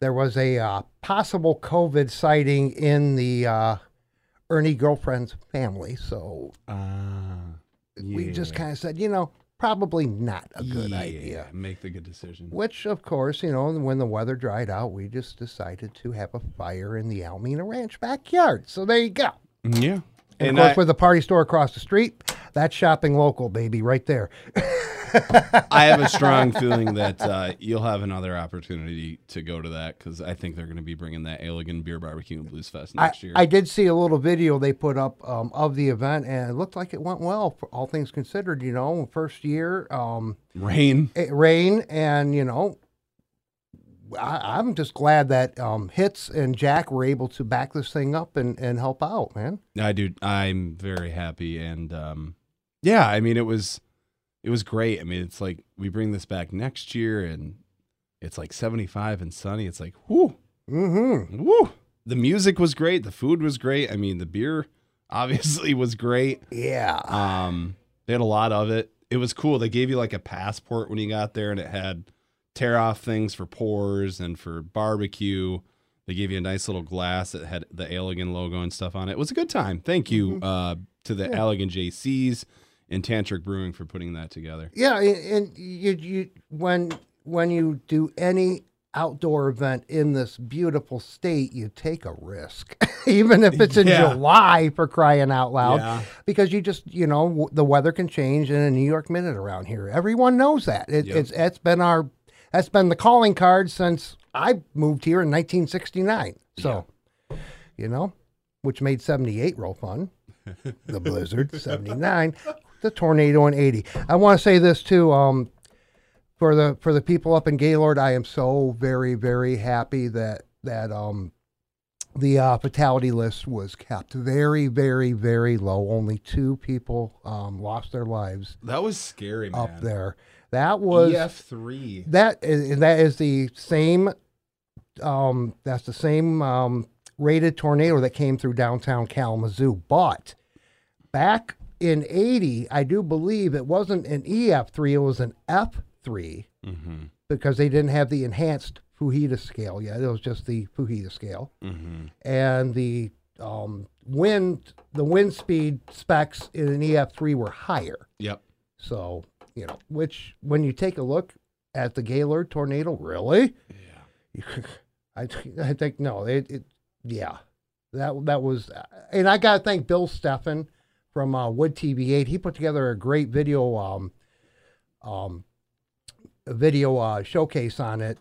[SPEAKER 5] there was a uh, possible COVID sighting in the uh, Ernie girlfriend's family, so
[SPEAKER 4] Uh,
[SPEAKER 5] we just kind of said, you know, probably not a good idea.
[SPEAKER 4] Make the good decision.
[SPEAKER 5] Which, of course, you know, when the weather dried out, we just decided to have a fire in the Almena Ranch backyard. So there you go.
[SPEAKER 4] Yeah.
[SPEAKER 5] And,
[SPEAKER 4] And
[SPEAKER 5] of course,
[SPEAKER 4] I,
[SPEAKER 5] with the party store across the street, that's shopping local, baby, right there.
[SPEAKER 4] I have a strong feeling that uh, you'll have another opportunity to go to that because I think they're going to be bringing that Allegan Beer Barbecue and Blues Fest
[SPEAKER 5] I,
[SPEAKER 4] next year.
[SPEAKER 5] I did see a little video they put up um, of the event, and it looked like it went well, for all things considered. You know, first year, um,
[SPEAKER 4] Rain.
[SPEAKER 5] it rain, and you know, I, I'm just glad that um, Hits and Jack were able to back this thing up and, and help out, man.
[SPEAKER 4] I do. I'm very happy, and um, yeah, I mean, it was it was great. I mean, it's like we bring this back next year, and it's like 75 and sunny. It's like whoo,
[SPEAKER 5] Mm-hmm.
[SPEAKER 4] whoo. The music was great. The food was great. I mean, the beer obviously was great.
[SPEAKER 5] Yeah.
[SPEAKER 4] Um, they had a lot of it. It was cool. They gave you like a passport when you got there, and it had tear off things for pours and for barbecue. They gave you a nice little glass that had the Allegan logo and stuff on it. It was a good time. Thank you uh, to the Allegan Jaycees and Tantric Brewing for putting that together.
[SPEAKER 5] Yeah, and and you you when when you do any outdoor event in this beautiful state, you take a risk, even if it's in
[SPEAKER 4] Yeah.
[SPEAKER 5] July for crying out loud,
[SPEAKER 4] Yeah.
[SPEAKER 5] because you just you know w- the weather can change in a New York minute around here. Everyone knows that. It,
[SPEAKER 4] Yep.
[SPEAKER 5] It's it's been our that's been the calling card since I moved here in 1969. So, you know, which made 78 real fun. the blizzard 79 the tornado in 80 i want to say this too um for the for the people up in Gaylord, I am so very very happy that that um the uh, fatality list was kept very very very low. Only two people um, lost their lives
[SPEAKER 4] That was scary, man.
[SPEAKER 5] up there. That was
[SPEAKER 4] EF three.
[SPEAKER 5] that is that is the same um that's the same um rated tornado that came through downtown Kalamazoo but back in 80 I do believe it wasn't an EF3 it was an F3
[SPEAKER 4] Mm-hmm.
[SPEAKER 5] because they didn't have the enhanced Fujita scale yet it was just the Fujita scale
[SPEAKER 4] Mm-hmm.
[SPEAKER 5] and the um wind the wind speed specs in an EF3 were higher
[SPEAKER 4] Yep.
[SPEAKER 5] so, you know, which when you take a look at the Gaylord tornado, really? Yeah. I, th- I think, no, it, it, yeah. That, that was, and I got to thank Bill Steffen from uh, Wood TV8. He put together a great video, um, um, a video uh, showcase on it.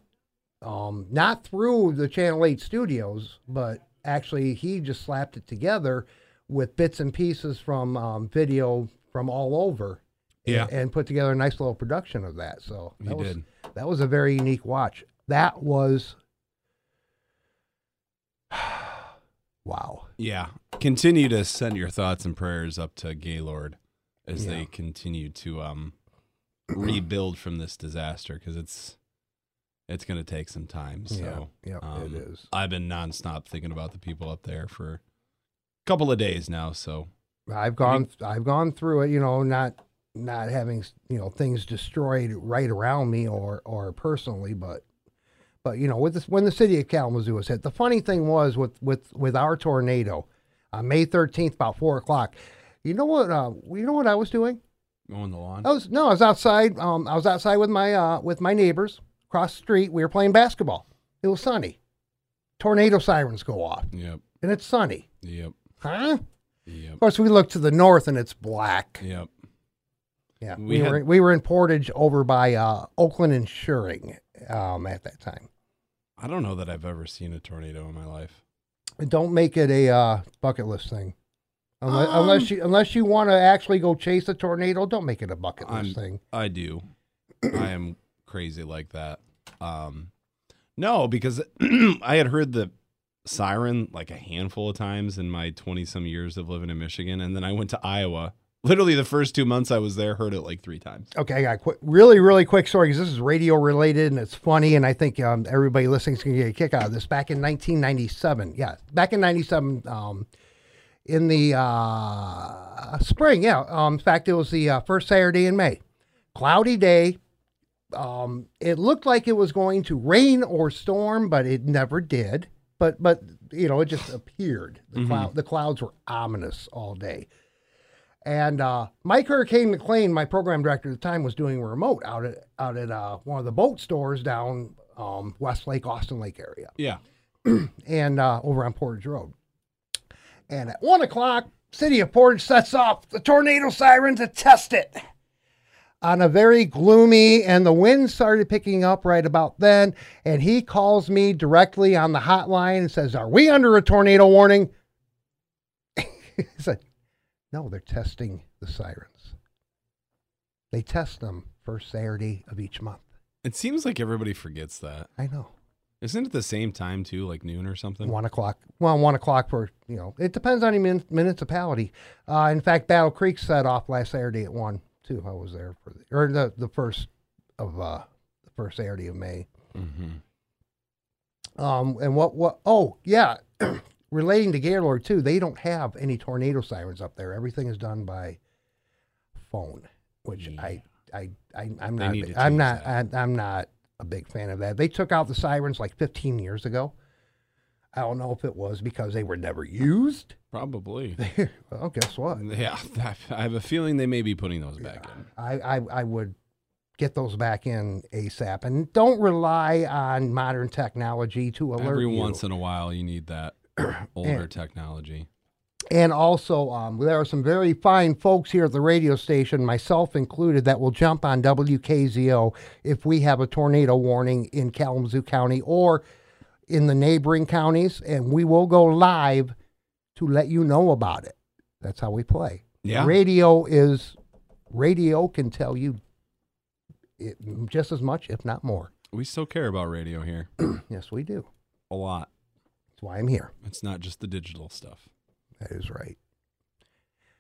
[SPEAKER 5] Um, not through the Channel 8 studios, but actually he just slapped it together with bits and pieces from um, video from all over
[SPEAKER 4] Yeah.
[SPEAKER 5] and, put together a nice little production of that. So
[SPEAKER 4] He
[SPEAKER 5] that was,
[SPEAKER 4] did.
[SPEAKER 5] That was a very unique watch. That was wow.
[SPEAKER 4] Yeah. Continue to send your thoughts and prayers up to Gaylord as
[SPEAKER 5] Yeah.
[SPEAKER 4] they continue to um rebuild from this disaster because it's it's going to take some time. So
[SPEAKER 5] yeah,
[SPEAKER 4] um,
[SPEAKER 5] it is.
[SPEAKER 4] I've been nonstop thinking about the people up there for a couple of days now. So
[SPEAKER 5] I've gone I've gone through it, you know, not not having you know things destroyed right around me or or personally, but but you know with this when the city of Kalamazoo was hit. The funny thing was with with with our tornado on May thirteenth about four o'clock. You know what? Uh, you know what I was doing?
[SPEAKER 4] on the lawn.
[SPEAKER 5] I was no, I was outside. Um, I was outside with my uh with my neighbors across the street. We were playing basketball. It was sunny. Tornado sirens go off,
[SPEAKER 4] Yep.
[SPEAKER 5] and it's sunny.
[SPEAKER 4] Yep.
[SPEAKER 5] Huh?
[SPEAKER 4] Yep.
[SPEAKER 5] Of course, we look to the north, and it's black.
[SPEAKER 4] Yep.
[SPEAKER 5] Yeah,
[SPEAKER 4] We
[SPEAKER 5] we,
[SPEAKER 4] had-
[SPEAKER 5] were we were in Portage over by uh, Oakland Insuring um, at that time.
[SPEAKER 4] I don't know that I've ever seen a tornado in my life.
[SPEAKER 5] Don't make it a uh, bucket list thing. Unless,
[SPEAKER 4] Um,
[SPEAKER 5] unless you unless you want to actually go chase a tornado, don't make it a bucket
[SPEAKER 4] I'm-
[SPEAKER 5] list thing.
[SPEAKER 4] I do. I am crazy like that. Um, no, because I had heard the siren like a handful of times in my 20 some years of living in Michigan. And then I went to Iowa. Literally, the first two months I was there, heard it like three times.
[SPEAKER 5] Okay, I got a quick, really, really quick story because this is radio related and it's funny, and I think um, everybody listening is going to get a kick out of this. Back in 1997, yeah, back in '97, um, in the uh, spring, yeah. Um, in fact, it was the uh, first Saturday in May, cloudy day. Um, it looked like it was going to rain or storm, but it never did. But but you know, it just appeared. The cloud, the clouds were ominous all day. And uh, Mike Hurricane McLean, my program director at the time, was doing a remote out at out at uh, one of the boat stores down um, West Lake, Austin Lake area,
[SPEAKER 4] Yeah.
[SPEAKER 5] and uh, over on Portage Road. And at one o'clock, City of Portage sets off the tornado siren to test it. On a very gloomy, and the wind started picking up right about then. And he calls me directly on the hotline and says, "Are we under a tornado warning?" he said, no, they're testing the sirens. They test them first Saturday of each month.
[SPEAKER 4] It seems like everybody forgets that.
[SPEAKER 5] I know.
[SPEAKER 4] Isn't it the same time too, like noon or something?
[SPEAKER 5] One o'clock. Well, one o'clock for, you know, it depends on the mun- municipality. Uh, in fact, Battle Creek set off last Saturday at one, too. I was there for the, or the, the first of, uh, the first Saturday of May.
[SPEAKER 4] Mm-hmm.
[SPEAKER 5] Um, and what, what, oh, yeah. Relating to Gaylord, too, they don't have any tornado sirens up there. Everything is done by phone, which I, I, I, I'm not, I'm not. I, I'm not a big fan of that. They took out the sirens like 15 years ago. I don't know if it was because they were never used.
[SPEAKER 4] Probably.
[SPEAKER 5] well, guess what?
[SPEAKER 4] yeah. I have a feeling they may be putting those back in.
[SPEAKER 5] I, I, I would get those back in ASAP and don't rely on modern technology to alert
[SPEAKER 4] Every
[SPEAKER 5] you.
[SPEAKER 4] once in a while, you need that older technology.
[SPEAKER 5] And also, um, there are some very fine folks here at the radio station, myself included, that will jump on WKZO if we have a tornado warning in Kalamazoo County or in the neighboring counties, and we will go live to let you know about it. That's how we play.
[SPEAKER 4] Yeah.
[SPEAKER 5] Radio is radio can tell you it, just as much, if not more.
[SPEAKER 4] We still care about radio here
[SPEAKER 5] Yes, we do.
[SPEAKER 4] a lot.
[SPEAKER 5] Why I'm here.
[SPEAKER 4] It's not just the digital stuff.
[SPEAKER 5] That is right.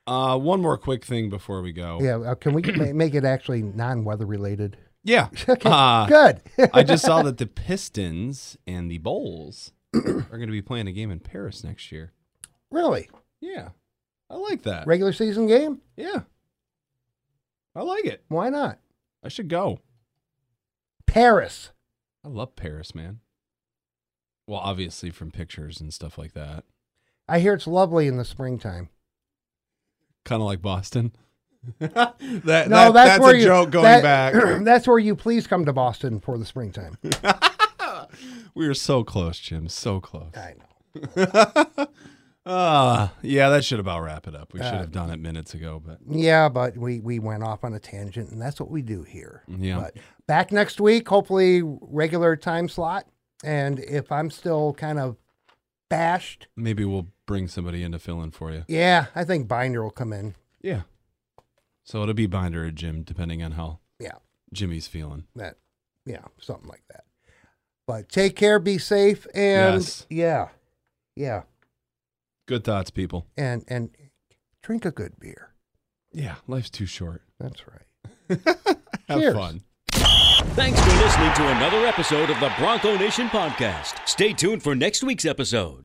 [SPEAKER 4] Uh, one more quick thing before we go.
[SPEAKER 5] Yeah, uh, can we make it actually non-weather related?
[SPEAKER 4] Yeah.
[SPEAKER 5] Okay,
[SPEAKER 4] Uh,
[SPEAKER 5] good.
[SPEAKER 4] I just saw that the Pistons and the Bulls are going to be playing a game in Paris next year.
[SPEAKER 5] really,
[SPEAKER 4] Yeah. I like that.
[SPEAKER 5] regular season game?
[SPEAKER 4] Yeah. I like it.
[SPEAKER 5] Why not?
[SPEAKER 4] I should go.
[SPEAKER 5] Paris.
[SPEAKER 4] I love Paris, man. Well, obviously from pictures and stuff like that.
[SPEAKER 5] I hear it's lovely in the springtime.
[SPEAKER 4] Kind of like Boston.
[SPEAKER 8] That,
[SPEAKER 5] No,
[SPEAKER 8] that-
[SPEAKER 5] that's,
[SPEAKER 8] that's
[SPEAKER 5] where
[SPEAKER 8] a
[SPEAKER 5] you,
[SPEAKER 8] joke going
[SPEAKER 5] that-
[SPEAKER 8] back.
[SPEAKER 5] that's where you please come to Boston for the springtime.
[SPEAKER 4] We were so close, Jim. So close.
[SPEAKER 5] I know.
[SPEAKER 4] Uh, yeah, that should about wrap it up. We should
[SPEAKER 5] Uh,
[SPEAKER 4] have done it minutes ago, but
[SPEAKER 5] Yeah, but we we went off on a tangent, and that's what we do here.
[SPEAKER 4] Yeah.
[SPEAKER 5] But back next week, hopefully regular time slot. And if I'm still kind of bashed,
[SPEAKER 4] maybe we'll bring somebody in to fill in for you.
[SPEAKER 5] yeah, I think Binder will come in.
[SPEAKER 4] Yeah. So it'll be Binder or Jim, depending on how
[SPEAKER 5] Yeah,
[SPEAKER 4] Jimmy's feeling.
[SPEAKER 5] that, yeah, something like that. But take care, be safe, and
[SPEAKER 4] Yes.
[SPEAKER 5] yeah, yeah,
[SPEAKER 4] Good thoughts, people.
[SPEAKER 5] and and drink a good beer.
[SPEAKER 4] Yeah, life's too short.
[SPEAKER 5] That's right.
[SPEAKER 4] Have
[SPEAKER 5] Cheers.
[SPEAKER 4] fun.
[SPEAKER 3] Thanks for listening to another episode of the Bronco Nation podcast. Stay tuned for next week's episode.